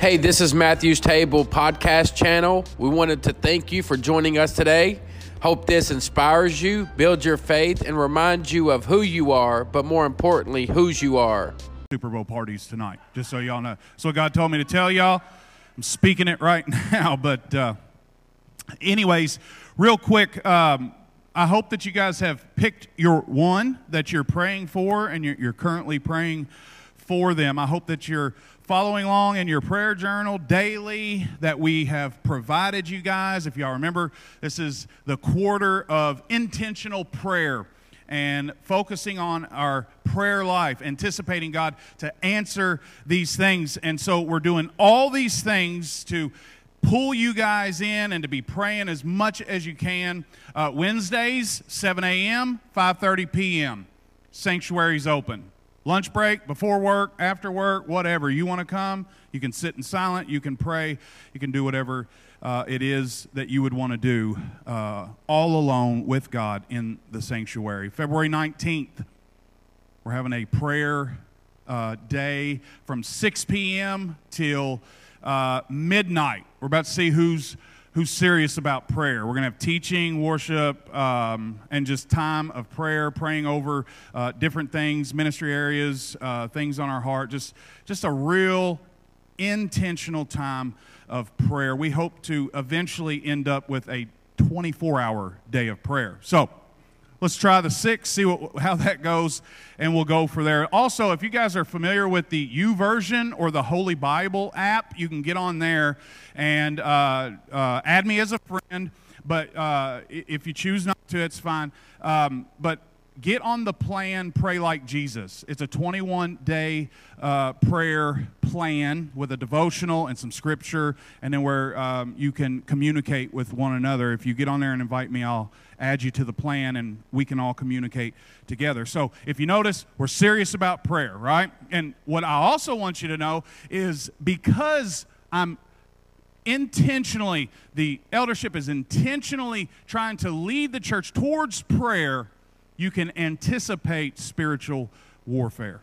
Hey, this is Matthew's Table podcast channel. We wanted to thank you for joining us today. Hope this inspires you, builds your faith, and reminds you of who you are, but more importantly, whose you are. Super Bowl parties tonight, just so y'all know. So God told me to tell y'all. I'm speaking it right now, but uh, anyways, real quick, um, I hope that you guys have picked your one that you're praying for and you're, you're currently praying for them. I hope that you're following along in your prayer journal daily that we have provided you guys. If y'all remember, this is the quarter of intentional prayer and focusing on our prayer life, anticipating God to answer these things. And so we're doing all these things to pull you guys in and to be praying as much as you can. Uh, Wednesdays, 7 a.m., 5:30 p.m. Sanctuary's open lunch break, before work, after work, whatever. You want to come, you can sit in silent, you can pray, you can do whatever uh, it is that you would want to do uh, all alone with God in the sanctuary. February 19th, we're having a prayer uh, day from 6 p.m. till uh, midnight. We're about to see who's who's serious about prayer. We're going to have teaching, worship, um, and just time of prayer, praying over uh, different things, ministry areas, uh, things on our heart. Just, just a real intentional time of prayer. We hope to eventually end up with a 24 hour day of prayer. So, Let's try the six, see what, how that goes, and we'll go for there. Also, if you guys are familiar with the YouVersion or the Holy Bible app, you can get on there and uh, uh, add me as a friend. But uh, if you choose not to, it's fine. Um, but get on the plan, pray like Jesus. It's a 21 day uh, prayer plan with a devotional and some scripture, and then where um, you can communicate with one another. If you get on there and invite me, I'll add you to the plan and we can all communicate together. So if you notice, we're serious about prayer, right? And what I also want you to know is because I'm intentionally, the eldership is intentionally trying to lead the church towards prayer, you can anticipate spiritual warfare.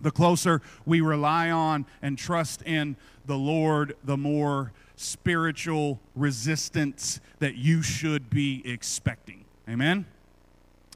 The closer we rely on and trust in the Lord, the more spiritual resistance that you should be expecting. Amen?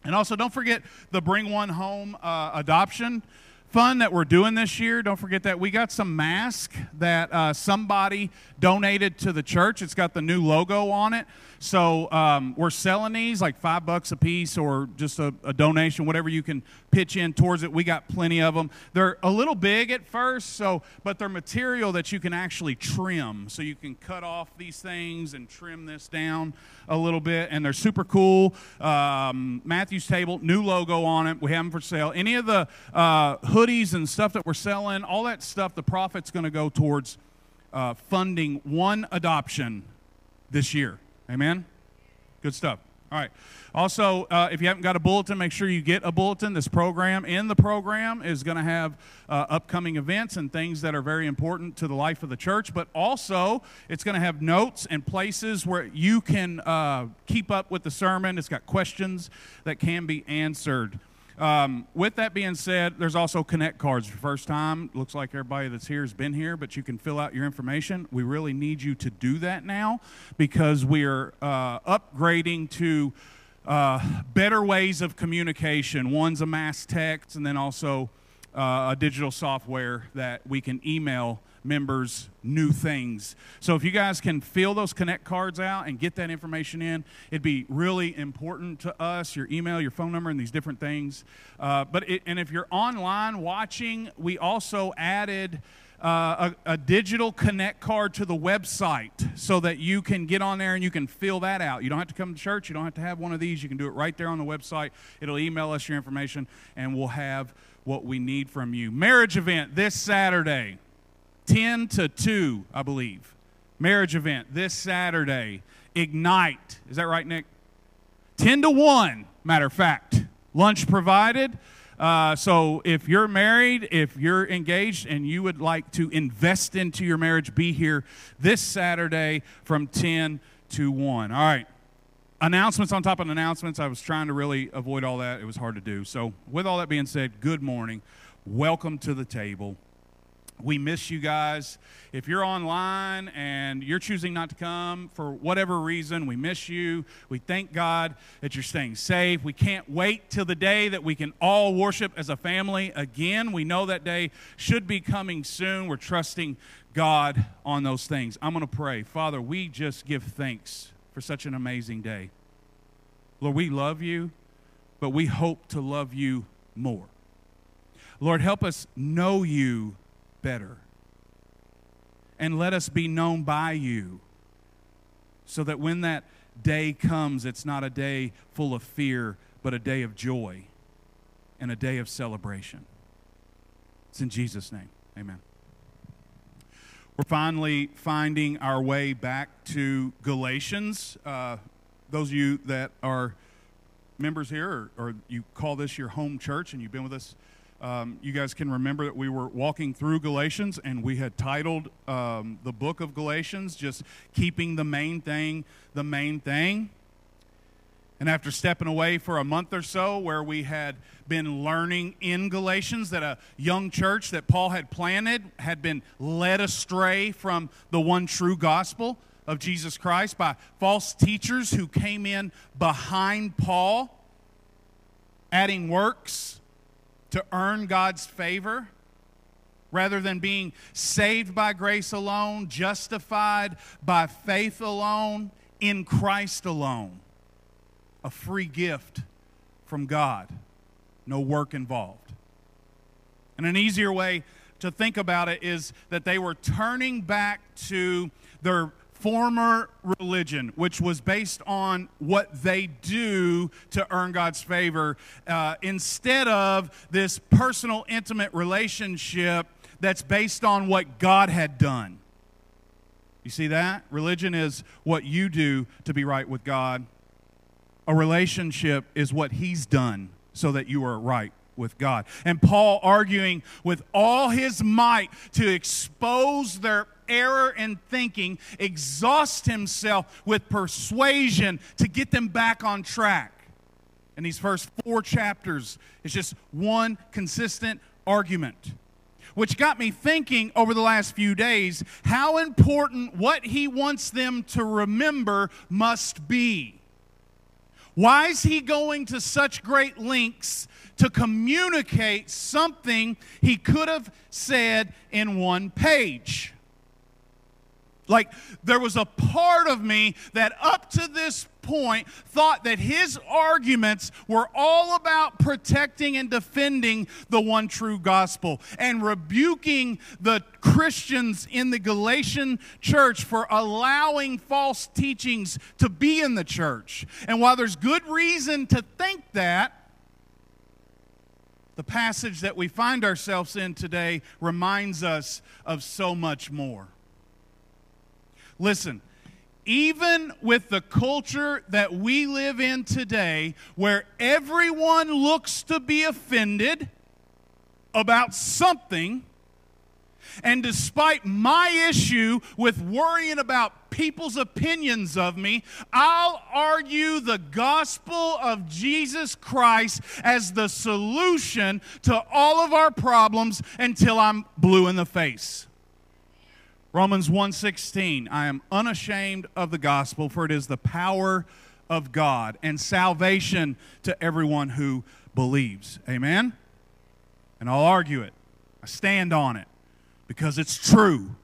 And also, don't forget the Bring One Home uh, adoption fun that we're doing this year. Don't forget that we got some masks that uh, somebody donated to the church. It's got the new logo on it. So um, we're selling these like five bucks a piece or just a, a, donation, whatever you can pitch in towards it. We got plenty of them. They're a little big at first, so but they're material that you can actually trim. So you can cut off these things and trim this down a little bit, and they're super cool. Um, Matthew's Table, new logo on it. We have them for sale. Any of the uh, hoodies and stuff that we're selling, all that stuff, the profit's going to go towards uh, funding one adoption this year. Amen? Good stuff. All right. Also, uh, if you haven't got a bulletin, make sure you get a bulletin. This program, in the program, is going to have uh, upcoming events and things that are very important to the life of the church, but also it's going to have notes and places where you can uh, keep up with the sermon. It's got questions that can be answered. Um, with that being said, there's also Connect cards. For first time, looks like everybody that's here has been here, but you can fill out your information. We really need you to do that now because we are uh, upgrading to uh, better ways of communication. One's a mass text, and then also uh, a digital software that we can email members new things. So if you guys can fill those connect cards out and get that information in, it'd be really important to us. Your email, your phone number, and these different things. Uh, but it, and if you're online watching, we also added. Uh, a, a, digital connect card to the website so that you can get on there and you can fill that out. You don't have to come to church. You don't have to have one of these. You can do it right there on the website. It'll email us your information and we'll have what we need from you. Marriage event this Saturday. 10 to 2, I believe. Marriage event this Saturday. Ignite. Is that right, Nick? 10 to 1, matter of fact. Lunch provided. Uh, so if you're married, if you're engaged, and you would like to invest into your marriage, be here this Saturday from 10 to 1. All right. Announcements on top of announcements. I was trying to really avoid all that. It was hard to do. So, with all that being said, good morning. Welcome to the table. We miss you guys. If you're online and you're choosing not to come for whatever reason, we miss you. We thank God that you're staying safe. We can't wait till the day that we can all worship as a family again. We know that day should be coming soon. We're trusting God on those things. I'm going to pray. Father, we just give thanks for such an amazing day. Lord, we love you, but we hope to love you more. Lord, help us know you better. And let us be known by you so that when that day comes, it's not a day full of fear, but a day of joy and a day of celebration. It's in Jesus' name. Amen. We're finally finding our way back to Galatians. Uh, those of you that are members here, or, or, you call this your home church and you've been with us, um, you guys can remember that we were walking through Galatians and we had titled um, the book of Galatians just keeping the main thing the main thing. And after stepping away for a month or so, where we had been learning in Galatians that a young church that Paul had planted had been led astray from the one true gospel of Jesus Christ by false teachers who came in behind Paul, adding works to earn God's favor rather than being saved by grace alone, justified by faith alone, in Christ alone a free gift from God, no work involved. And an easier way to think about it is that they were turning back to their former religion, which was based on what they do to earn God's favor, uh, instead of this personal, intimate relationship that's based on what God had done. You see that? Religion is what you do to be right with God a relationship is what he's done so that you are right with God. And Paul arguing with all his might to expose their error in thinking, exhaust himself with persuasion to get them back on track. In these first four chapters, it's just one consistent argument. Which got me thinking over the last few days how important what he wants them to remember must be. Why is he going to such great lengths to communicate something he could have said in one page? Like, there was a part of me that up to this point thought that his arguments were all about protecting and defending the one true gospel and rebuking the Christians in the Galatian church for allowing false teachings to be in the church. And while there's good reason to think that, the passage that we find ourselves in today reminds us of so much more. Listen, even with the culture that we live in today, where everyone looks to be offended about something, and despite my issue with worrying about people's opinions of me, I'll argue the gospel of Jesus Christ as the solution to all of our problems until I'm blue in the face. Romans 1:16 I am unashamed of the gospel for it is the power of God and salvation to everyone who believes. Amen. And I'll argue it. I stand on it because it's true.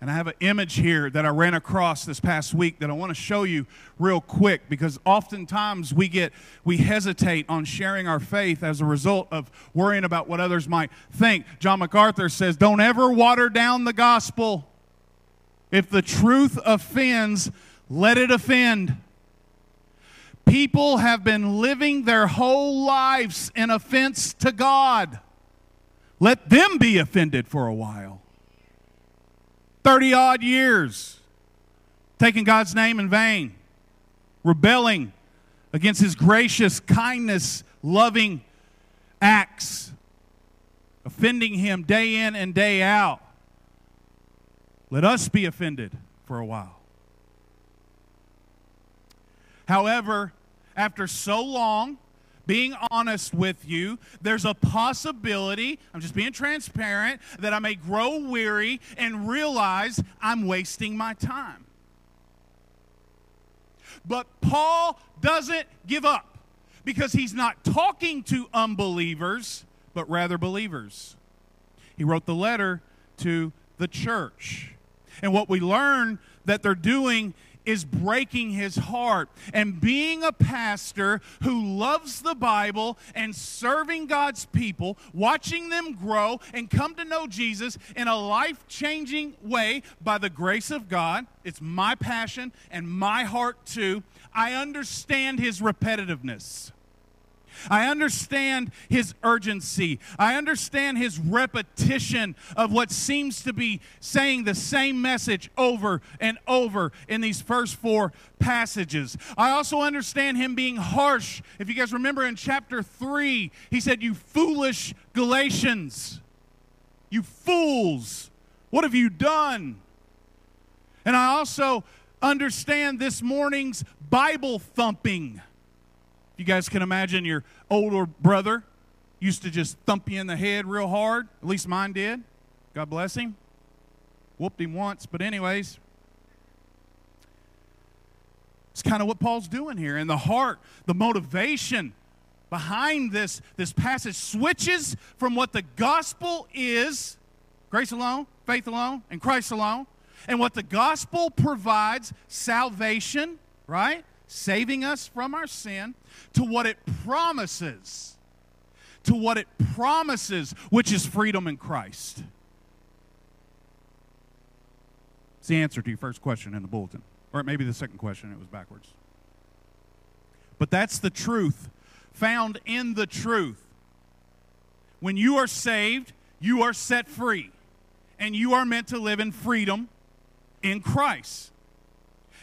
And I have an image here that I ran across this past week that I want to show you real quick because oftentimes we get we hesitate on sharing our faith as a result of worrying about what others might think. John MacArthur says, "Don't ever water down the gospel." If the truth offends, let it offend. People have been living their whole lives in offense to God. Let them be offended for a while. 30 odd years taking God's name in vain, rebelling against his gracious kindness, loving acts, offending him day in and day out. Let us be offended for a while. However, after so long being honest with you, there's a possibility, I'm just being transparent, that I may grow weary and realize I'm wasting my time. But Paul doesn't give up because he's not talking to unbelievers, but rather believers. He wrote the letter to the church. And what we learn that they're doing is breaking his heart. And being a pastor who loves the Bible and serving God's people, watching them grow and come to know Jesus in a life changing way by the grace of God, it's my passion and my heart too. I understand his repetitiveness. I understand his urgency. I understand his repetition of what seems to be saying the same message over and over in these first four passages. I also understand him being harsh. If you guys remember in chapter 3, he said, You foolish Galatians, you fools, what have you done? And I also understand this morning's Bible thumping. You guys can imagine your older brother used to just thump you in the head real hard. At least mine did. God bless him. Whooped him once, but, anyways, it's kind of what Paul's doing here. And the heart, the motivation behind this, this passage switches from what the gospel is grace alone, faith alone, and Christ alone, and what the gospel provides salvation, right? Saving us from our sin to what it promises. To what it promises, which is freedom in Christ. It's the answer to your first question in the bulletin. Or maybe the second question, it was backwards. But that's the truth found in the truth. When you are saved, you are set free. And you are meant to live in freedom in Christ.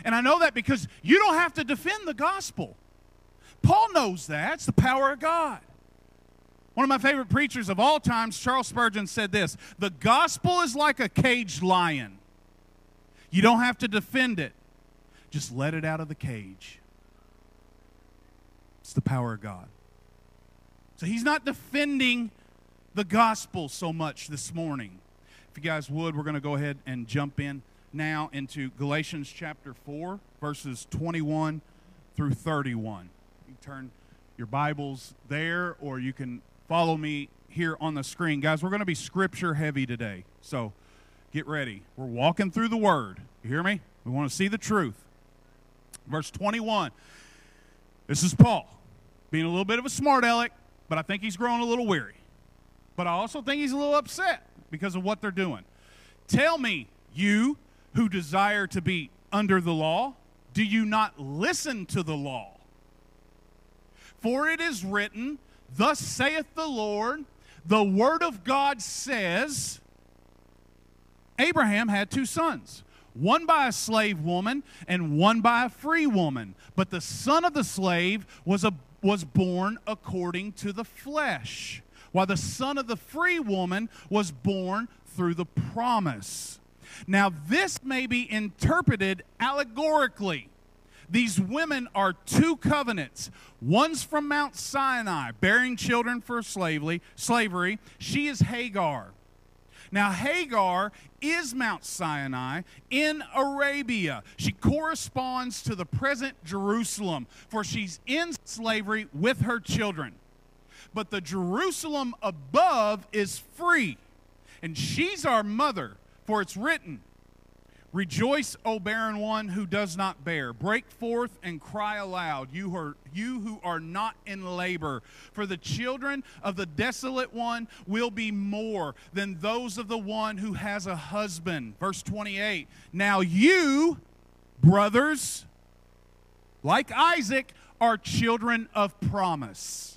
And I know that because you don't have to defend the gospel. Paul knows that. It's the power of God. One of my favorite preachers of all times, Charles Spurgeon, said this The gospel is like a caged lion. You don't have to defend it, just let it out of the cage. It's the power of God. So he's not defending the gospel so much this morning. If you guys would, we're going to go ahead and jump in now into Galatians chapter 4, verses 21 through 31 You turn your Bibles there or you can follow me here on the screen. Guys, we're going to be scripture heavy today. So get ready. We're walking through the Word. You hear me? We want to see the truth. Verse 21. This is Paul being a little bit of a smart aleck, but I think he's growing a little weary. But I also think he's a little upset because of what they're doing. Tell me, you who desire to be under the law, do you not listen to the law? For it is written, Thus saith the Lord, the word of God says, Abraham had two sons, one by a slave woman and one by a free woman. But the son of the slave was, a, was born according to the flesh, while the son of the free woman was born through the promise. Now, this may be interpreted allegorically these women are two covenants. One's from Mount Sinai, bearing children for slavery. slavery. She is Hagar. Now, Hagar is Mount Sinai in Arabia. She corresponds to the present Jerusalem, for she's in slavery with her children. But the Jerusalem above is free, and she's our mother, for it's written, Rejoice, O barren one who does not bear. Break forth and cry aloud, you who, are, you who are not in labor. For the children of the desolate one will be more than those of the one who has a husband. Verse 28. Now you, brothers, like Isaac, are children of promise.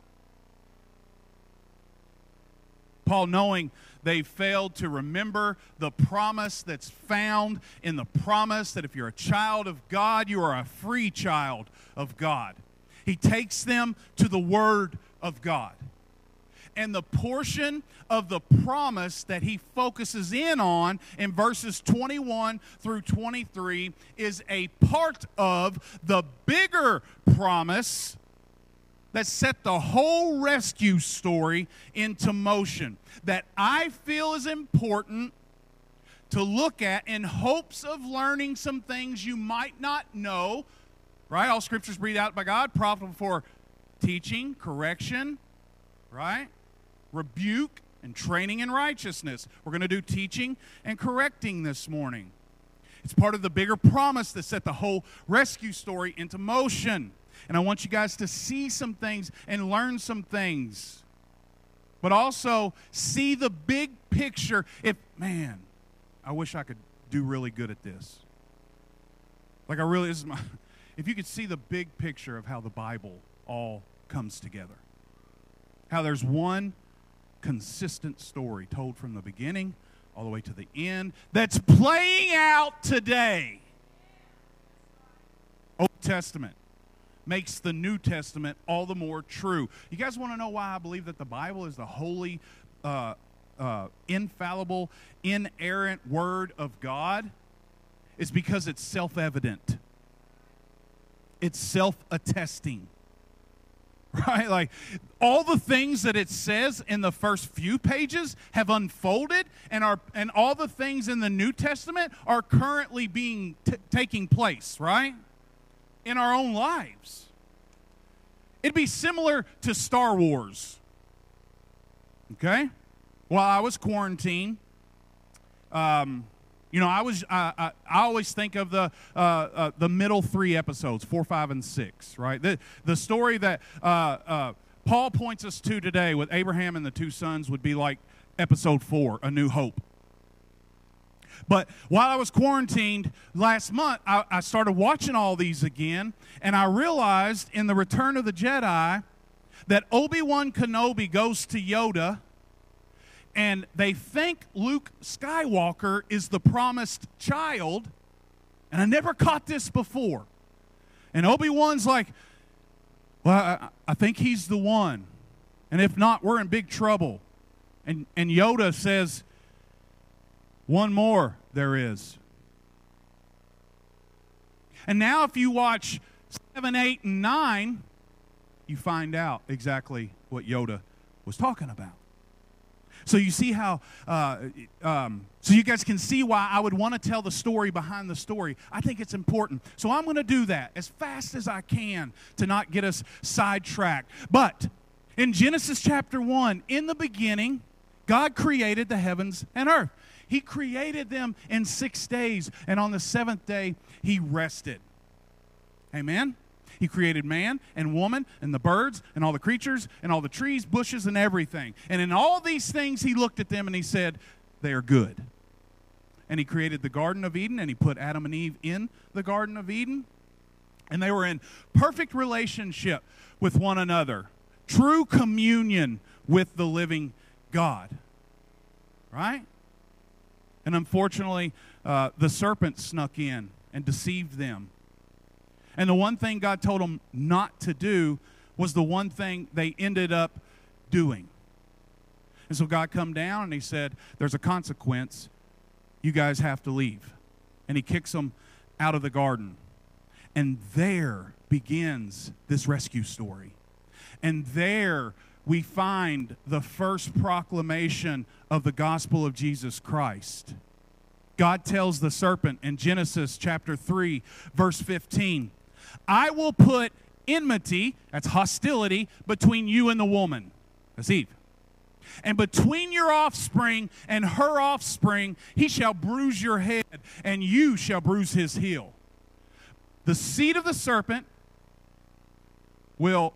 Paul, knowing they failed to remember the promise that's found in the promise that if you're a child of God, you are a free child of God. He takes them to the Word of God. And the portion of the promise that he focuses in on in verses 21 through 23 is a part of the bigger promise that set the whole rescue story into motion that I feel is important to look at in hopes of learning some things you might not know. Right? All scriptures breathed out by God, profitable for teaching, correction, right? Rebuke and training in righteousness. We're going to do teaching and correcting this morning. It's part of the bigger promise that set the whole rescue story into motion. And I want you guys to see some things and learn some things. But also see the big picture. If, man, I wish I could do really good at this. Like, I really, this is my, if you could see the big picture of how the Bible all comes together, how there's one consistent story told from the beginning all the way to the end that's playing out today. Old Testament makes the New Testament all the more true. You guys want to know why I believe that the Bible is the holy, uh, uh, infallible, inerrant Word of God? It's because it's self evident, it's self attesting. Right? Like all the things that it says in the first few pages have unfolded and are and all the things in the New Testament are currently being t- taking place, right? In our own lives. It'd be similar to Star Wars. Okay? While I was quarantined, um, you know, I was I, I, I always think of the uh, uh, the middle three episodes, four, five, and six, right? The the story that uh, uh Paul points us to today with Abraham and the two sons would be like episode four, A New Hope. But while I was quarantined last month, I, I started watching all these again, and I realized in the Return of the Jedi that Obi Wan Kenobi goes to Yoda, and they think Luke Skywalker is the promised child. And I never caught this before. And Obi Wan's like, Well, I, I think he's the one. And if not, we're in big trouble. And, and Yoda says, one more there is. And now, if you watch 7, 8, and 9, you find out exactly what Yoda was talking about. So you see how, uh, um, so you guys can see why I would want to tell the story behind the story. I think it's important. So I'm going to do that as fast as I can to not get us sidetracked. But in Genesis chapter 1, in the beginning, God created the heavens and earth. He created them in six days, and on the seventh day, He rested. Amen? He created man and woman and the birds and all the creatures and all the trees, bushes, and everything. And in all these things, He looked at them and He said, They are good. And He created the Garden of Eden and He put Adam and Eve in the Garden of Eden. And they were in perfect relationship with one another, true communion with the living God. Right? And unfortunately, uh, the serpent snuck in and deceived them. And the one thing God told them not to do was the one thing they ended up doing. And so God come down and he said, There's a consequence. You guys have to leave. And he kicks them out of the garden. And there begins this rescue story. And there we find the first proclamation of the gospel of Jesus Christ. God tells the serpent in Genesis chapter 3, verse 15, I will put enmity, that's hostility, between you and the woman. That's Eve. And between your offspring and her offspring, he shall bruise your head, and you shall bruise his heel. The seed of the serpent will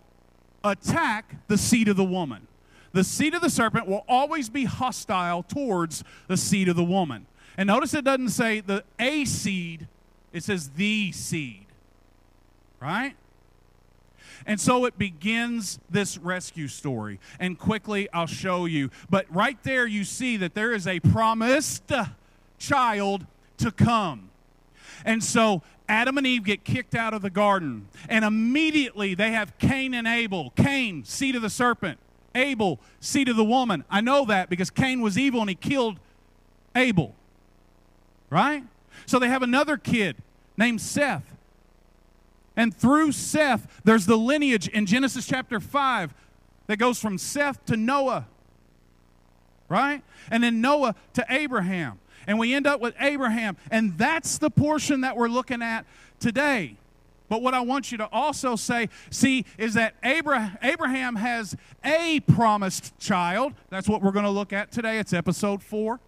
attack the seed of the woman. The seed of the serpent will always be hostile towards the seed of the woman. And notice it doesn't say the a seed, it says the seed. Right? And so it begins this rescue story. And quickly, I'll show you. But right there, you see that there is a promised child to come. And so Adam and Eve get kicked out of the garden. And immediately they have Cain and Abel. Cain, seed of the serpent. Abel, seed of the woman. I know that because Cain was evil and he killed Abel. Right? So they have another kid named Seth. And through Seth, there's the lineage in Genesis chapter 5 that goes from Seth to Noah. Right? And then Noah to Abraham. And we end up with Abraham. And that's the portion that we're looking at today. But what I want you to also say, see, is that Abraham has a promised child. That's what we're going to look at today. It's episode four.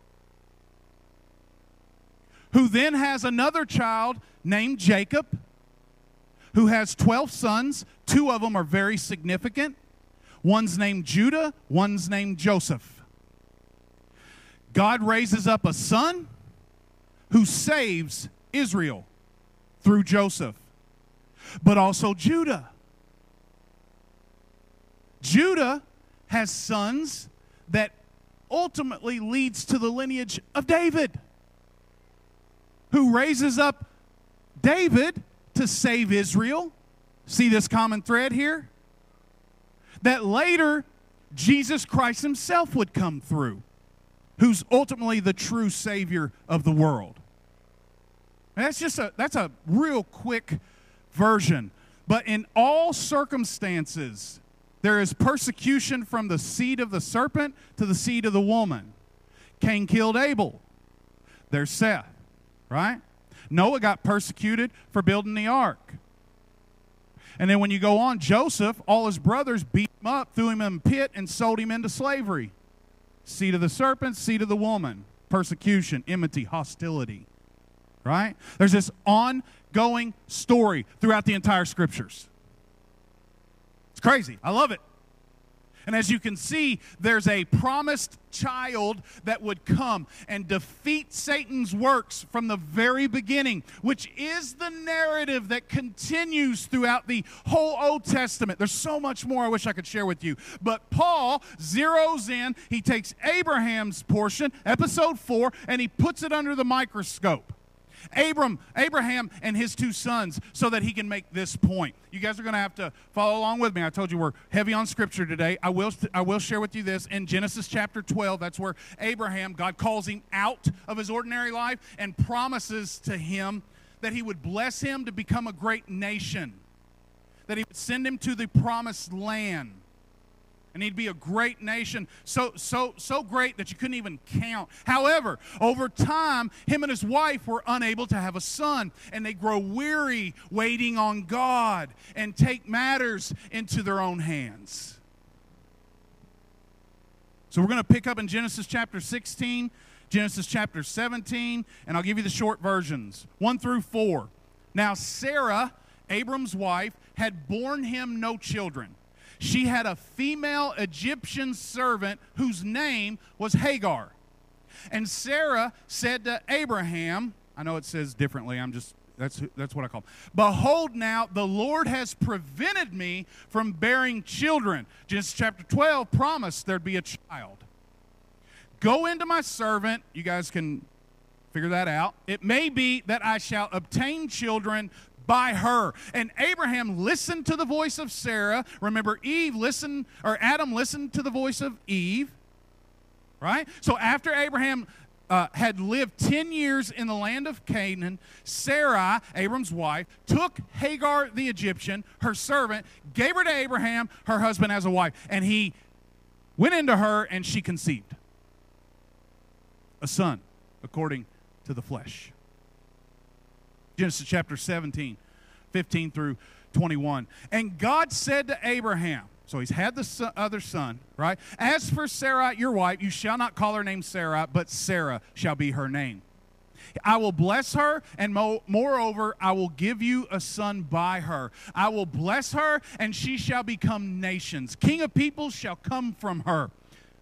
Who then has another child named Jacob, who has 12 sons. Two of them are very significant. One's named Judah, one's named Joseph. God raises up a son who saves Israel through Joseph but also Judah. Judah has sons that ultimately leads to the lineage of David, who raises up David to save Israel. See this common thread here? That later Jesus Christ himself would come through, who's ultimately the true Savior of the world. And that's just a that's a real quick version. But in all circumstances, there is persecution from the seed of the serpent to the seed of the woman. Cain killed Abel. There's Seth, right? Noah got persecuted for building the ark. And then when you go on, Joseph, all his brothers beat him up, threw him in a pit, and sold him into slavery. Seed of the serpent, seed of the woman. Persecution, enmity, hostility. Right? There's this ongoing story throughout the entire scriptures. It's crazy. I love it. And as you can see, there's a promised child that would come and defeat Satan's works from the very beginning, which is the narrative that continues throughout the whole Old Testament. There's so much more I wish I could share with you. But Paul zeroes in, he takes Abraham's portion, episode 4, and he puts it under the microscope. Abram, Abraham and his two sons so that he can make this point. You guys are going to have to follow along with me. I told you we're heavy on scripture today. I will I will share with you this in Genesis chapter 12. That's where Abraham God calls him out of his ordinary life and promises to him that he would bless him to become a great nation. That he would send him to the promised land and he'd be a great nation, so so so great that you couldn't even count. However, over time, him and his wife were unable to have a son, and they grow weary waiting on God and take matters into their own hands. So we're going to pick up in Genesis chapter 16, Genesis chapter 17, and I'll give you the short versions 1 through 4. Now, Sarah, Abram's wife, had borne him no children she had a female Egyptian servant whose name was Hagar. And Sarah said to Abraham, I know it says differently, I'm just that's, that's what I call. Behold, now the Lord has prevented me from bearing children. Genesis chapter 12 promised there'd be a child. Go into my servant. You guys can figure that out. It may be that I shall obtain children by her. And Abraham listened to the voice of Sarah. Remember, Eve listened, or Adam listened to the voice of Eve. Right? So after Abraham uh, had lived 10 years in the land of Canaan, Sarai, Abram's wife, took Hagar the Egyptian, her servant, gave her to Abraham, her husband, as a wife. And he went into her and she conceived a son according to the flesh. Genesis chapter 17, 15 through 21. And God said to Abraham, so he's had the other son, right? As for Sarah, your wife, you shall not call her name Sarah, but Sarah shall be her name. I will bless her, and mo- moreover, I will give you a son by her. I will bless her, and she shall become nations. King of peoples shall come from her.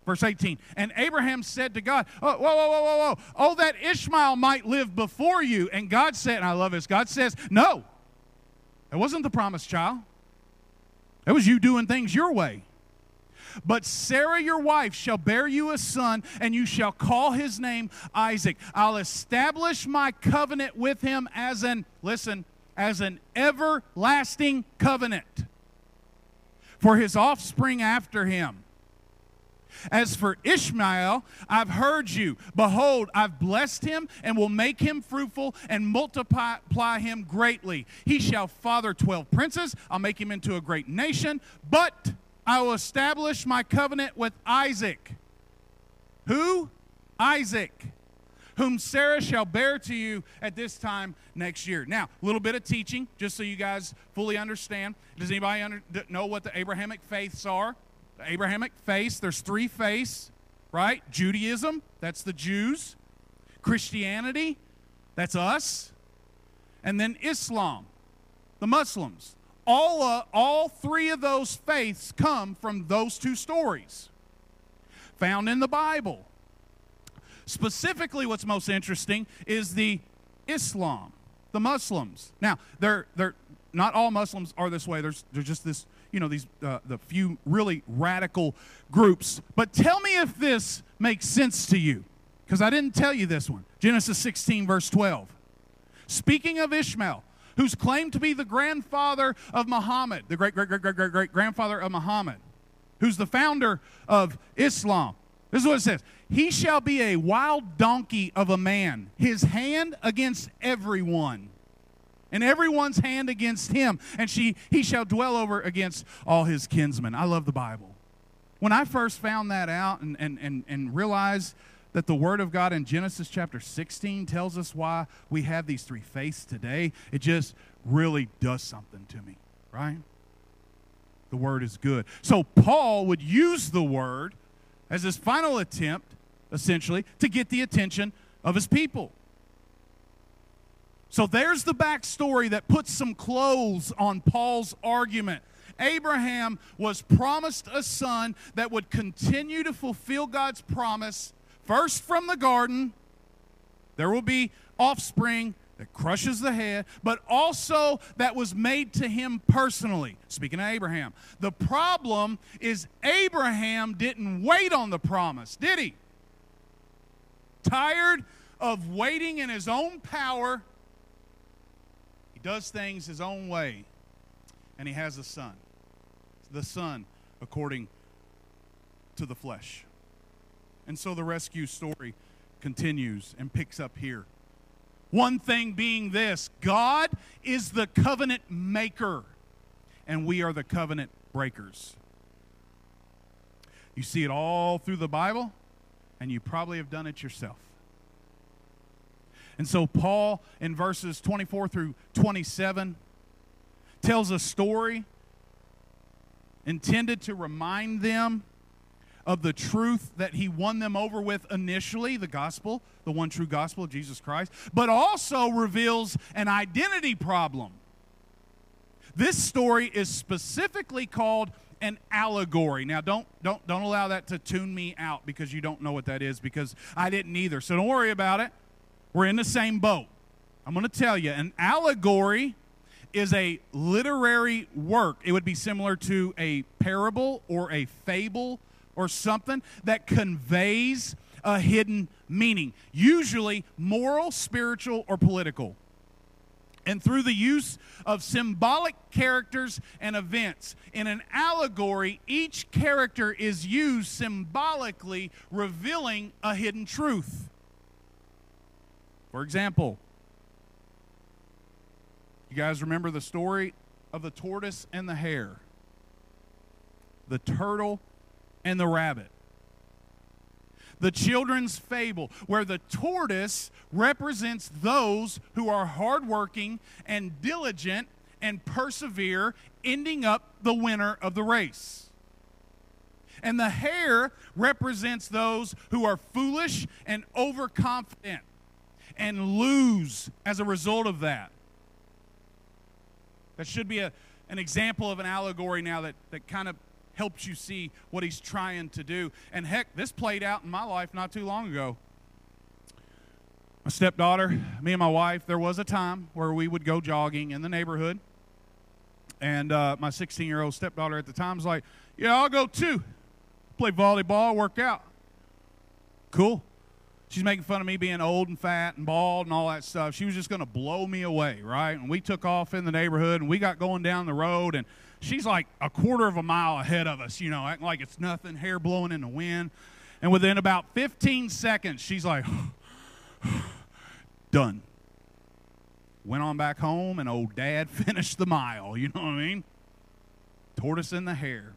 Verse 18. And Abraham said to God, oh, Whoa, whoa, whoa, whoa, whoa. Oh, that Ishmael might live before you. And God said, and I love this, God says, No, it wasn't the promised child. That was you doing things your way. But Sarah, your wife, shall bear you a son, and you shall call his name Isaac. I'll establish my covenant with him as an, listen, as an everlasting covenant for his offspring after him. As for Ishmael, I've heard you. Behold, I've blessed him and will make him fruitful and multiply him greatly. He shall father 12 princes. I'll make him into a great nation. But I will establish my covenant with Isaac. Who? Isaac, whom Sarah shall bear to you at this time next year. Now, a little bit of teaching, just so you guys fully understand. Does anybody under, know what the Abrahamic faiths are? The Abrahamic faith, there's three faiths, right? Judaism, that's the Jews. Christianity, that's us. And then Islam, the Muslims. All, uh, all three of those faiths come from those two stories found in the Bible. Specifically, what's most interesting is the Islam, the Muslims. Now, they're, they're not all Muslims are this way. There's, there's just this, you know, these uh, the few really radical groups. But tell me if this makes sense to you, because I didn't tell you this one. Genesis 16, verse 12. Speaking of Ishmael, who's claimed to be the grandfather of Muhammad, the great, great, great, great, great, great grandfather of Muhammad, who's the founder of Islam. This is what it says He shall be a wild donkey of a man, his hand against everyone, and everyone's hand against him, and she, he shall dwell over against all his kinsmen. I love the Bible. When I first found that out and, and, and, and realized that the Word of God in Genesis chapter 16 tells us why we have these three faiths today, it just really does something to me, right? The Word is good. So Paul would use the Word as his final attempt, essentially, to get the attention of his people. So there's the backstory that puts some clothes on Paul's argument. Abraham was promised a son that would continue to fulfill God's promise First, from the garden, there will be offspring that crushes the head, but also that was made to him personally. Speaking of Abraham, the problem is Abraham didn't wait on the promise, did he? Tired of waiting in his own power, does things his own way, and he has a son. The son according to the flesh. And so the rescue story continues and picks up here. One thing being this God is the covenant maker, and we are the covenant breakers. You see it all through the Bible, and you probably have done it yourself. And so, Paul, in verses 24 through 27, tells a story intended to remind them of the truth that he won them over with initially, the gospel, the one true gospel of Jesus Christ, but also reveals an identity problem. This story is specifically called an allegory. Now don't don't don't allow that to tune me out because you don't know what that is because I didn't either. So don't worry about it. We're in the same boat. I'm going to tell you an allegory is a literary work. It would be similar to a parable or a fable or something that conveys a hidden meaning, usually moral, spiritual, or political. And through the use of symbolic characters and events. In an allegory, each character is used symbolically, revealing a hidden truth. For example, you guys remember the story of the tortoise and the hare, the turtle and the rabbit. The children's fable, where the tortoise represents those who are hardworking and diligent and persevere, ending up the winner of the race. And the hare represents those who are foolish and overconfident and lose as a result of that. That should be a, an example of an allegory now that, that kind of helps you see what he's trying to do. And heck, this played out in my life not too long ago. My stepdaughter, me and my wife, there was a time where we would go jogging in the neighborhood. And uh, my 16 year old stepdaughter at the time was like, Yeah, I'll go too. Play volleyball, work out. Cool. She's making fun of me being old and fat and bald and all that stuff. She was just going to blow me away, right? And we took off in the neighborhood and we got going down the road and she's like a quarter of a mile ahead of us, you know, acting like it's nothing, hair blowing in the wind. And within about 15 seconds, she's like, done. Went on back home, and old dad finished the mile. You know what I mean? Tortoise in the hare.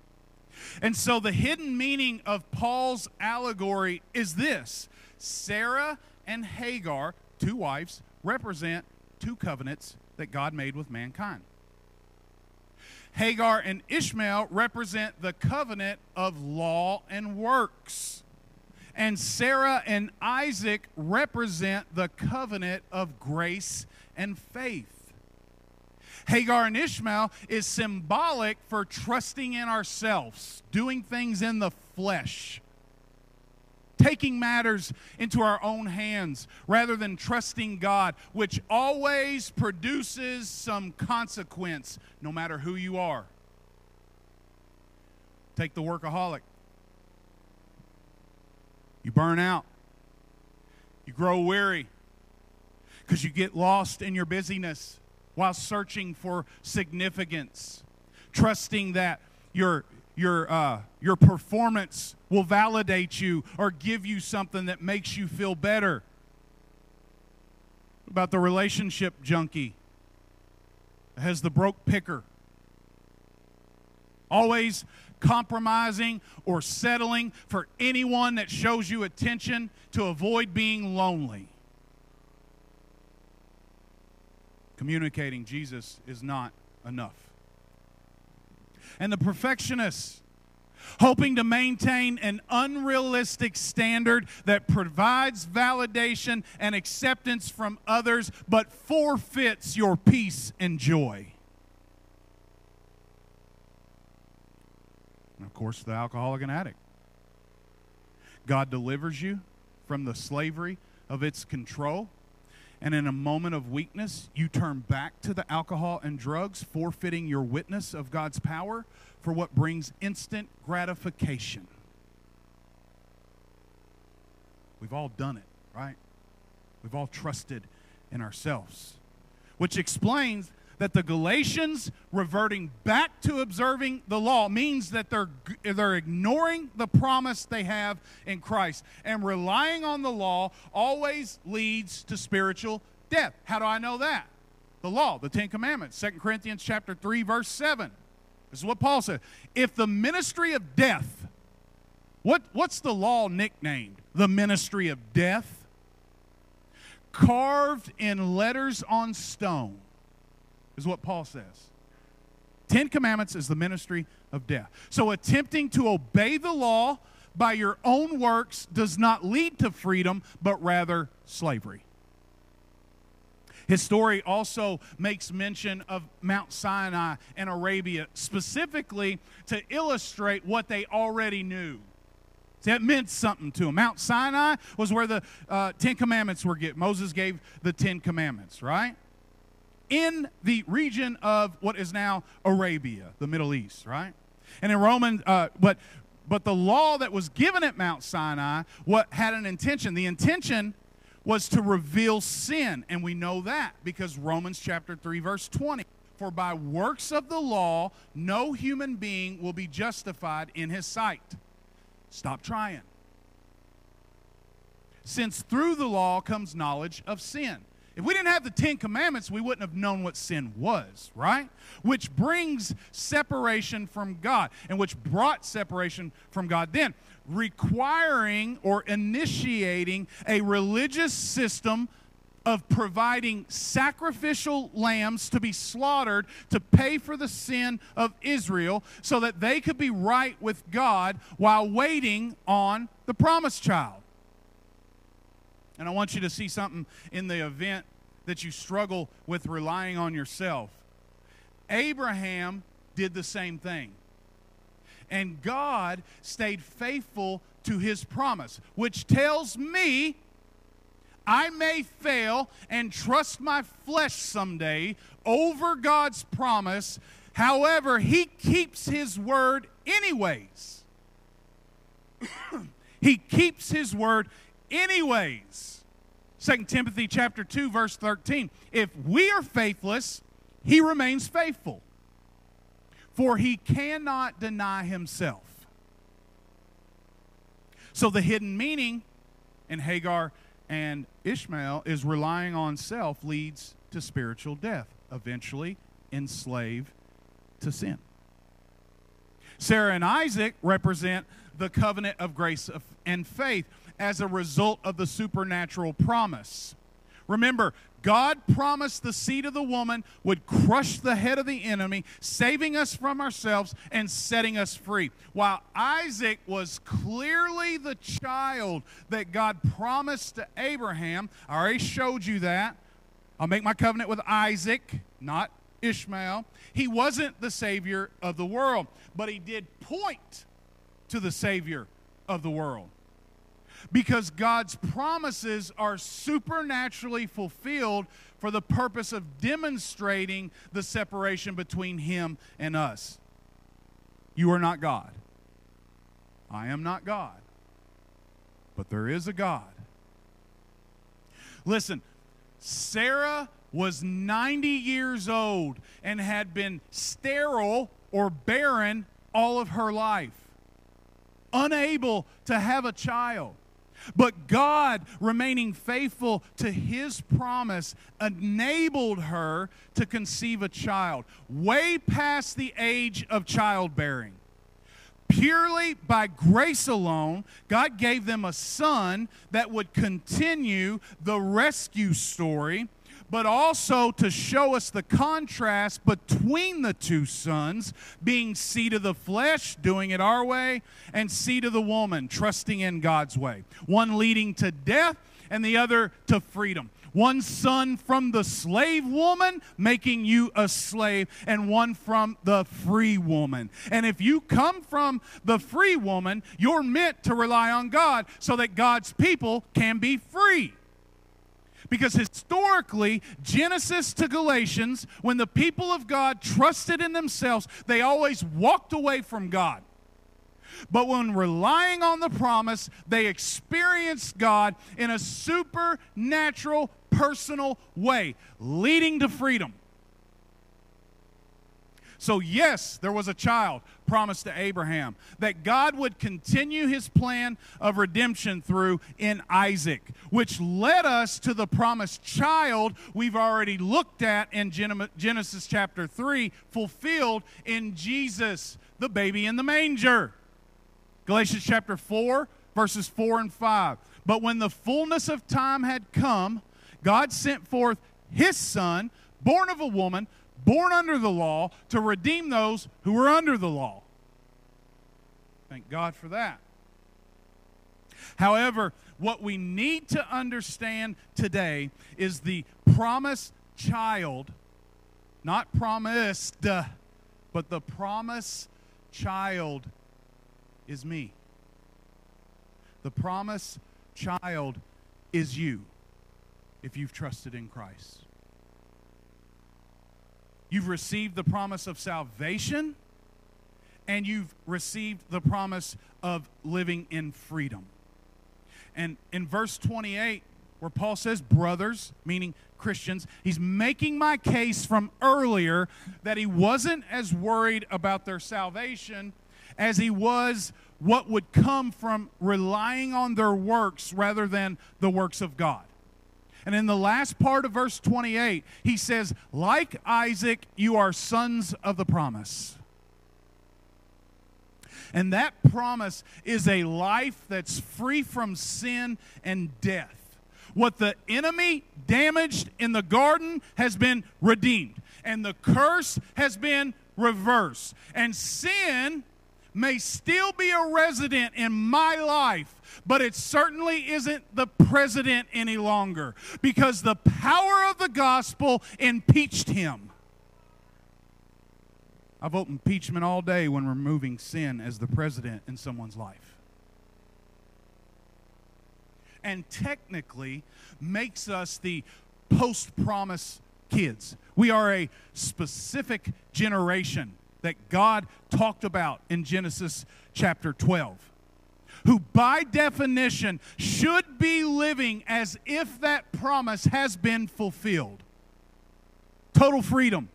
And so the hidden meaning of Paul's allegory is this Sarah and Hagar, two wives, represent two covenants that God made with mankind. Hagar and Ishmael represent the covenant of law and works. And Sarah and Isaac represent the covenant of grace and faith. Hagar and Ishmael is symbolic for trusting in ourselves, doing things in the flesh, taking matters into our own hands rather than trusting God, which always produces some consequence, no matter who you are. Take the workaholic. You burn out. You grow weary because you get lost in your busyness while searching for significance, trusting that your your uh, your performance will validate you or give you something that makes you feel better. About the relationship junkie has the broke picker. Always compromising or settling for anyone that shows you attention to avoid being lonely. Communicating Jesus is not enough. And the perfectionists, hoping to maintain an unrealistic standard that provides validation and acceptance from others but forfeits your peace and joy. And of course, the alcoholic and addict. God delivers you from the slavery of its control. And in a moment of weakness, you turn back to the alcohol and drugs, forfeiting your witness of God's power for what brings instant gratification. We've all done it, right? We've all trusted in ourselves, which explains that the Galatians reverting back to observing the law means that they're, they're ignoring the promise they have in Christ. And relying on the law always leads to spiritual death. How do I know that? The law, the Ten Commandments, 2 Corinthians chapter 3, verse 7. This is what Paul said. If the ministry of death, what, what's the law nicknamed? The ministry of death? Carved in letters on stone is what Paul says. Ten Commandments is the ministry of death. So attempting to obey the law by your own works does not lead to freedom, but rather slavery. His story also makes mention of Mount Sinai and Arabia, specifically to illustrate what they already knew. That meant something to them. Mount Sinai was where the uh, Ten Commandments were given. Moses gave the Ten Commandments, right? In the region of what is now Arabia, the Middle East, right? And in Roman, uh, but but the law that was given at Mount Sinai what had an intention. The intention was to reveal sin, and we know that because Romans chapter 3 verse 20. For by works of the law no human being will be justified in his sight. Stop trying. Since through the law comes knowledge of sin. If we didn't have the Ten Commandments, we wouldn't have known what sin was, right? Which brings separation from God, and which brought separation from God then, requiring or initiating a religious system of providing sacrificial lambs to be slaughtered to pay for the sin of Israel so that they could be right with God while waiting on the promised child. And I want you to see something in the event that you struggle with relying on yourself. Abraham did the same thing. And God stayed faithful to his promise, which tells me I may fail and trust my flesh someday over God's promise However, he keeps his word anyways. he keeps his word anyways. 2 Timothy chapter 2 verse 13. If we are faithless, he remains faithful. For he cannot deny himself. So the hidden meaning in Hagar and Ishmael is relying on self leads to spiritual death, eventually enslaved to sin. Sarah and Isaac represent the covenant of grace and faith as a result of the supernatural promise. Remember, God promised the seed of the woman would crush the head of the enemy, saving us from ourselves and setting us free. While Isaac was clearly the child that God promised to Abraham, I already showed you that. I'll make my covenant with Isaac, not Ishmael. He wasn't the Savior of the world, but he did point to the Savior of the world. Because God's promises are supernaturally fulfilled for the purpose of demonstrating the separation between Him and us. You are not God. I am not God. But there is a God. Listen, Sarah was 90 years old and had been sterile or barren all of her life, unable to have a child. But God, remaining faithful to his promise, enabled her to conceive a child way past the age of childbearing. Purely by grace alone, God gave them a son that would continue the rescue story but also to show us the contrast between the two sons, being seed of the flesh, doing it our way, and seed of the woman, trusting in God's way. One leading to death and the other to freedom. One son from the slave woman, making you a slave, and one from the free woman. And if you come from the free woman, you're meant to rely on God so that God's people can be free. Because historically, Genesis to Galatians, when the people of God trusted in themselves, they always walked away from God. But when relying on the promise, they experienced God in a supernatural, personal way, leading to freedom. So, yes, there was a child promised to Abraham that God would continue his plan of redemption through in Isaac, which led us to the promised child we've already looked at in Genesis chapter 3, fulfilled in Jesus, the baby in the manger. Galatians chapter 4, verses 4 and 5. But when the fullness of time had come, God sent forth his son, born of a woman born under the law to redeem those who were under the law. Thank God for that. However, what we need to understand today is the promised child, not promised, but the promised child is me. The promised child is you if you've trusted in Christ. You've received the promise of salvation, and you've received the promise of living in freedom. And in verse 28, where Paul says, brothers, meaning Christians, he's making my case from earlier that he wasn't as worried about their salvation as he was what would come from relying on their works rather than the works of God. And in the last part of verse 28, he says, Like Isaac, you are sons of the promise. And that promise is a life that's free from sin and death. What the enemy damaged in the garden has been redeemed, and the curse has been reversed. And sin may still be a resident in my life, but it certainly isn't the president any longer because the power of the gospel impeached him. I vote impeachment all day when removing sin as the president in someone's life. And technically makes us the post promise kids. We are a specific generation that God talked about in Genesis chapter 12, who by definition should be living as if that promise has been fulfilled. Total freedom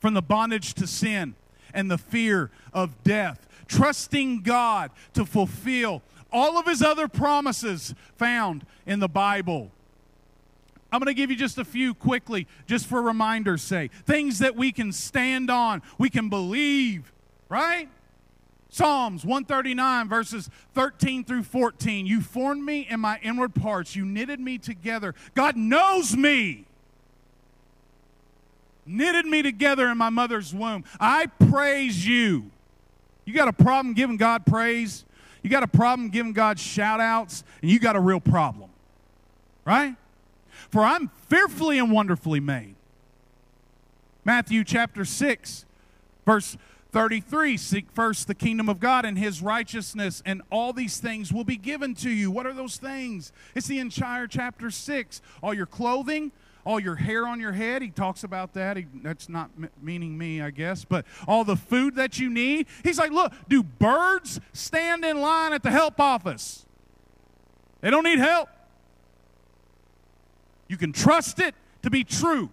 from the bondage to sin and the fear of death, trusting God to fulfill all of his other promises found in the Bible. I'm going to give you just a few quickly, just for reminder's sake. Things that we can stand on, we can believe, right? Psalms 139, verses 13 through 14. You formed me in my inward parts, you knitted me together. God knows me, knitted me together in my mother's womb. I praise you. You got a problem giving God praise? You got a problem giving God shout outs? And you got a real problem, right? For I'm fearfully and wonderfully made. Matthew chapter 6, verse 33 Seek first the kingdom of God and his righteousness, and all these things will be given to you. What are those things? It's the entire chapter 6. All your clothing, all your hair on your head. He talks about that. He, that's not meaning me, I guess, but all the food that you need. He's like, look, do birds stand in line at the help office? They don't need help. You can trust it to be true.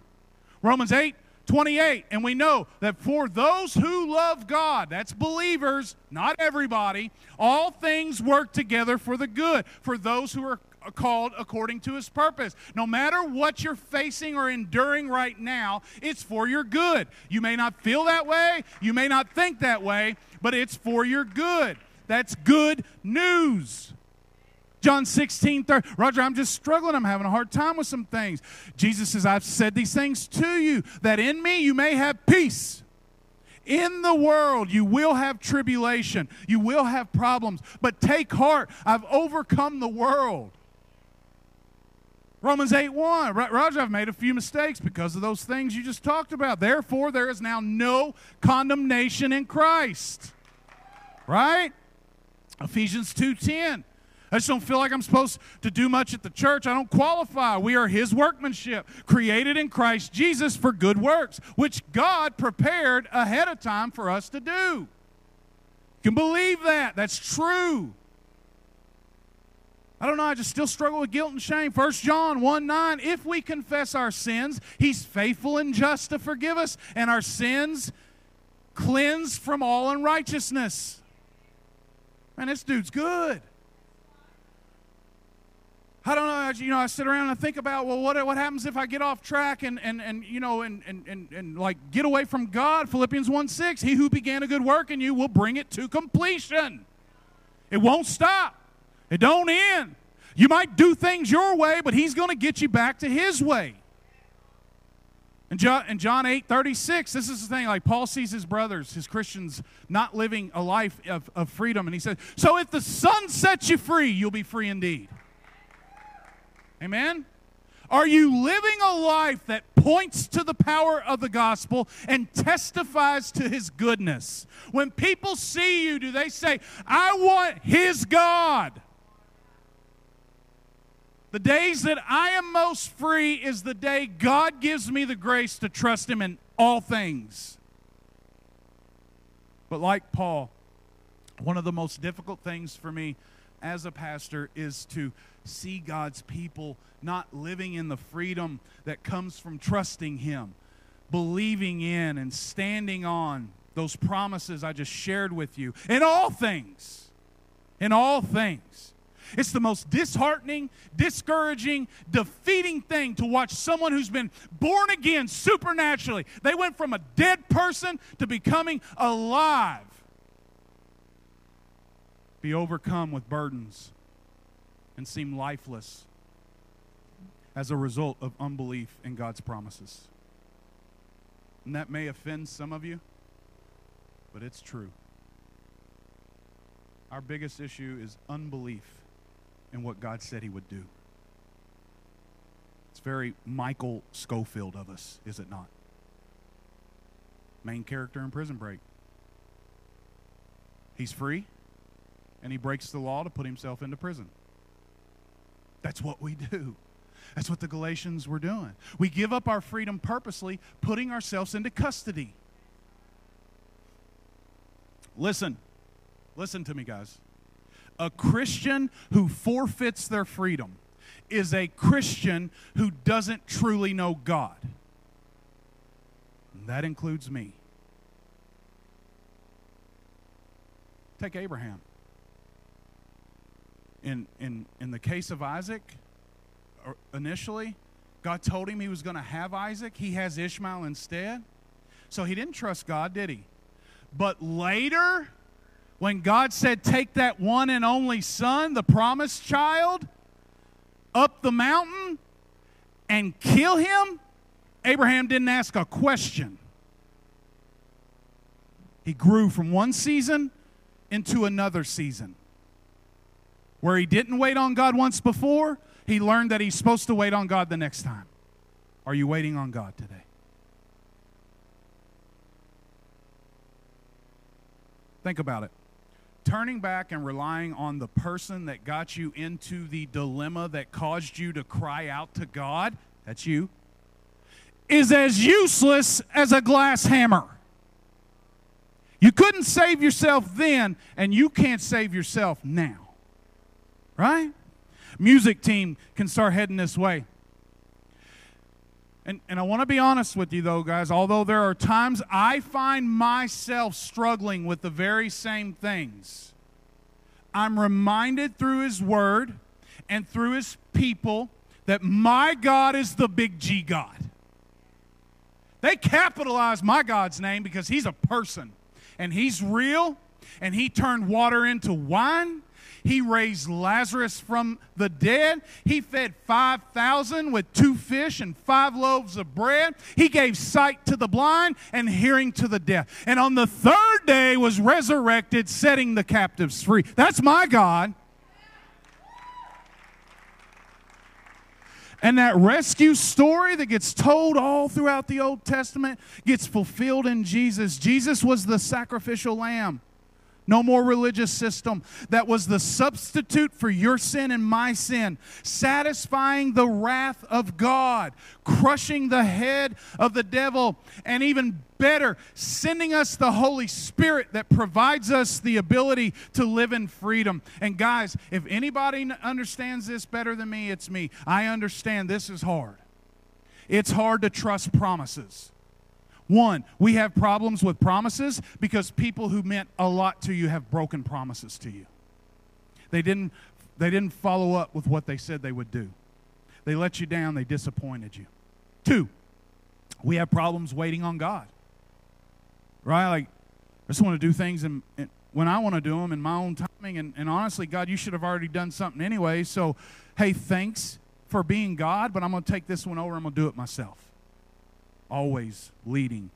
Romans 8 28. And we know that for those who love God, that's believers, not everybody, all things work together for the good, for those who are called according to his purpose. No matter what you're facing or enduring right now, it's for your good. You may not feel that way, you may not think that way, but it's for your good. That's good news. John 16, 30. Roger, I'm just struggling. I'm having a hard time with some things. Jesus says, I've said these things to you, that in me you may have peace. In the world, you will have tribulation, you will have problems, but take heart. I've overcome the world. Romans 8 1. Roger, I've made a few mistakes because of those things you just talked about. Therefore, there is now no condemnation in Christ. Right? Ephesians 2 10. I just don't feel like I'm supposed to do much at the church. I don't qualify. We are His workmanship, created in Christ Jesus for good works, which God prepared ahead of time for us to do. You can believe that. That's true. I don't know. I just still struggle with guilt and shame. 1 John 1 9. If we confess our sins, He's faithful and just to forgive us, and our sins cleansed from all unrighteousness. Man, this dude's good. I don't know, you know, I sit around and I think about, well, what, what happens if I get off track and, and, and you know, and, and, and, and like get away from God? Philippians 1 6, he who began a good work in you will bring it to completion. It won't stop. It don't end. You might do things your way, but he's going to get you back to his way. In John, in John 8 36, this is the thing like Paul sees his brothers, his Christians, not living a life of, of freedom. And he says, So if the Son sets you free, you'll be free indeed. Amen? Are you living a life that points to the power of the gospel and testifies to his goodness? When people see you, do they say, I want his God? The days that I am most free is the day God gives me the grace to trust him in all things. But like Paul, one of the most difficult things for me as a pastor is to see God's people not living in the freedom that comes from trusting Him, believing in and standing on those promises I just shared with you in all things. In all things. It's the most disheartening, discouraging, defeating thing to watch someone who's been born again supernaturally. They went from a dead person to becoming alive. Be overcome with burdens and seem lifeless as a result of unbelief in God's promises. And that may offend some of you, but it's true. Our biggest issue is unbelief in what God said He would do. It's very Michael Scofield of us, is it not? Main character in Prison Break. He's free, and he breaks the law to put himself into prison. That's what we do. That's what the Galatians were doing. We give up our freedom purposely, putting ourselves into custody. Listen, listen to me, guys. A Christian who forfeits their freedom is a Christian who doesn't truly know God. And that includes me. Take Abraham. In, in, in the case of Isaac, initially, God told him he was going to have Isaac. He has Ishmael instead. So he didn't trust God, did he? But later, when God said, Take that one and only son, the promised child, up the mountain and kill him, Abraham didn't ask a question. He grew from one season into another season. Where he didn't wait on God once before, he learned that he's supposed to wait on God the next time. Are you waiting on God today? Think about it. Turning back and relying on the person that got you into the dilemma that caused you to cry out to God, that's you, is as useless as a glass hammer. You couldn't save yourself then, and you can't save yourself now. Right? Music team can start heading this way. And, and I want to be honest with you, though, guys. Although there are times I find myself struggling with the very same things, I'm reminded through His Word and through His people that my God is the big G God. They capitalize my God's name because He's a person and He's real and He turned water into wine he raised Lazarus from the dead. He fed 5,000 with two fish and five loaves of bread. He gave sight to the blind and hearing to the deaf. And on the third day was resurrected, setting the captives free. That's my God. And that rescue story that gets told all throughout the Old Testament gets fulfilled in Jesus. Jesus was the sacrificial lamb no more religious system. That was the substitute for your sin and my sin, satisfying the wrath of God, crushing the head of the devil, and even better, sending us the Holy Spirit that provides us the ability to live in freedom. And guys, if anybody understands this better than me, it's me. I understand this is hard. It's hard to trust promises. One, we have problems with promises because people who meant a lot to you have broken promises to you. They didn't, they didn't follow up with what they said they would do. They let you down, they disappointed you. Two, we have problems waiting on God. Right? Like, I just want to do things in, in, when I want to do them in my own timing. And, and honestly, God, you should have already done something anyway. So, hey, thanks for being God, but I'm going to take this one over. I'm going to do it myself always leading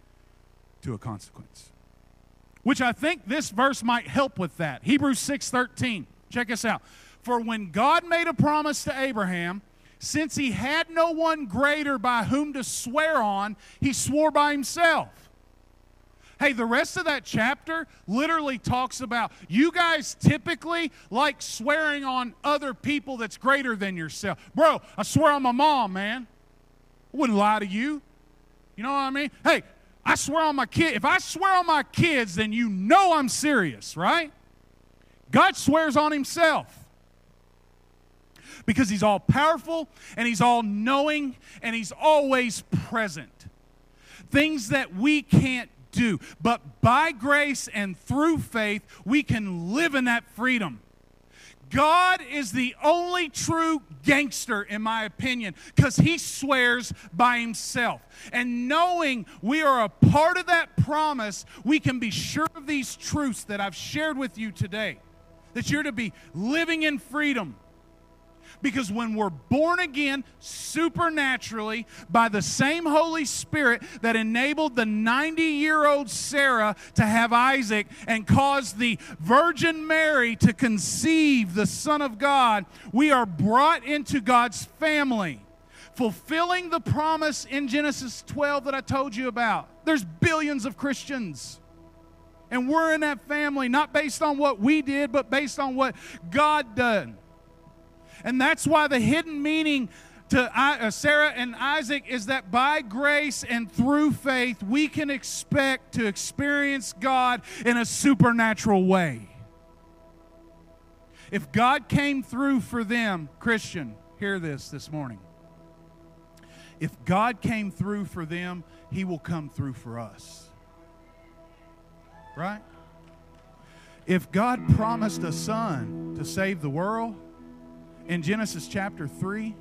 to a consequence. Which I think this verse might help with that. Hebrews 6:13. Check this out. For when God made a promise to Abraham, since he had no one greater by whom to swear on, he swore by himself. Hey, the rest of that chapter literally talks about you guys typically like swearing on other people that's greater than yourself. Bro, I swear on my mom, man. I wouldn't lie to you. You know what I mean? Hey, I swear on my kid. If I swear on my kids, then you know I'm serious, right? God swears on himself. Because he's all powerful and he's all knowing and he's always present. Things that we can't do. But by grace and through faith, we can live in that freedom. God is the only true gangster, in my opinion, because he swears by himself. And knowing we are a part of that promise, we can be sure of these truths that I've shared with you today that you're to be living in freedom because when we're born again supernaturally by the same Holy Spirit that enabled the 90 year old Sarah to have Isaac and caused the Virgin Mary to conceive the Son of God, we are brought into God's family fulfilling the promise in Genesis 12 that I told you about. There's billions of Christians. And we're in that family, not based on what we did, but based on what God done. And that's why the hidden meaning to uh, Sarah and Isaac is that by grace and through faith, we can expect to experience God in a supernatural way. If God came through for them, Christian, hear this this morning. If God came through for them, He will come through for us. Right? If God promised a son to save the world in Genesis chapter 3,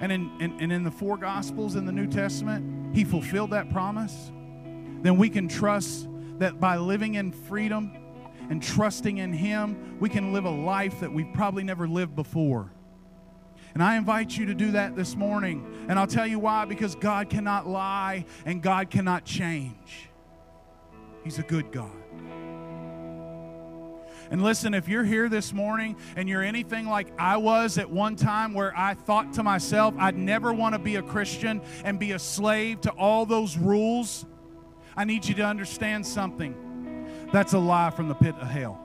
and in, in, and in the four Gospels in the New Testament, He fulfilled that promise, then we can trust that by living in freedom and trusting in Him, we can live a life that we've probably never lived before. And I invite you to do that this morning. And I'll tell you why because God cannot lie and God cannot change. He's a good God. And listen, if you're here this morning and you're anything like I was at one time, where I thought to myself, I'd never want to be a Christian and be a slave to all those rules, I need you to understand something. That's a lie from the pit of hell.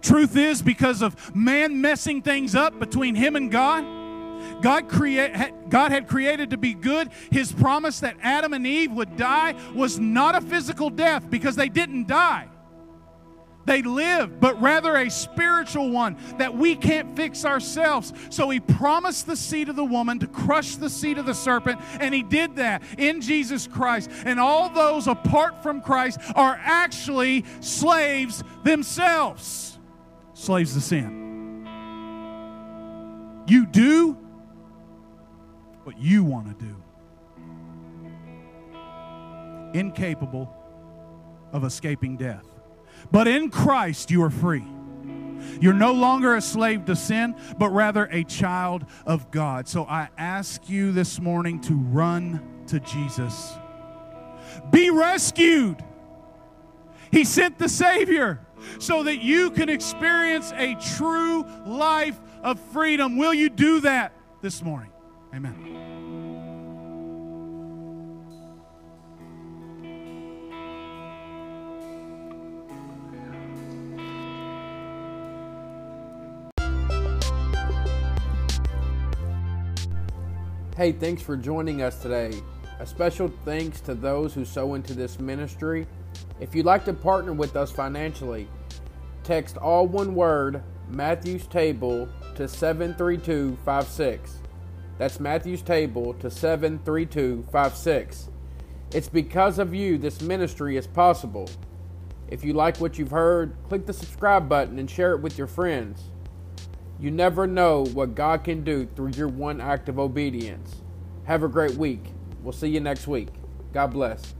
Truth is, because of man messing things up between him and God, God, create, God had created to be good. His promise that Adam and Eve would die was not a physical death because they didn't die they live, but rather a spiritual one that we can't fix ourselves. So he promised the seed of the woman to crush the seed of the serpent, and he did that in Jesus Christ. And all those apart from Christ are actually slaves themselves, slaves to sin. You do what you want to do, incapable of escaping death. But in Christ, you are free. You're no longer a slave to sin, but rather a child of God. So I ask you this morning to run to Jesus. Be rescued. He sent the Savior so that you can experience a true life of freedom. Will you do that this morning? Amen. Hey, thanks for joining us today. A special thanks to those who sow into this ministry. If you'd like to partner with us financially, text all one word Matthew's Table to 73256. That's Matthew's Table to 73256. It's because of you this ministry is possible. If you like what you've heard, click the subscribe button and share it with your friends. You never know what God can do through your one act of obedience. Have a great week. We'll see you next week. God bless.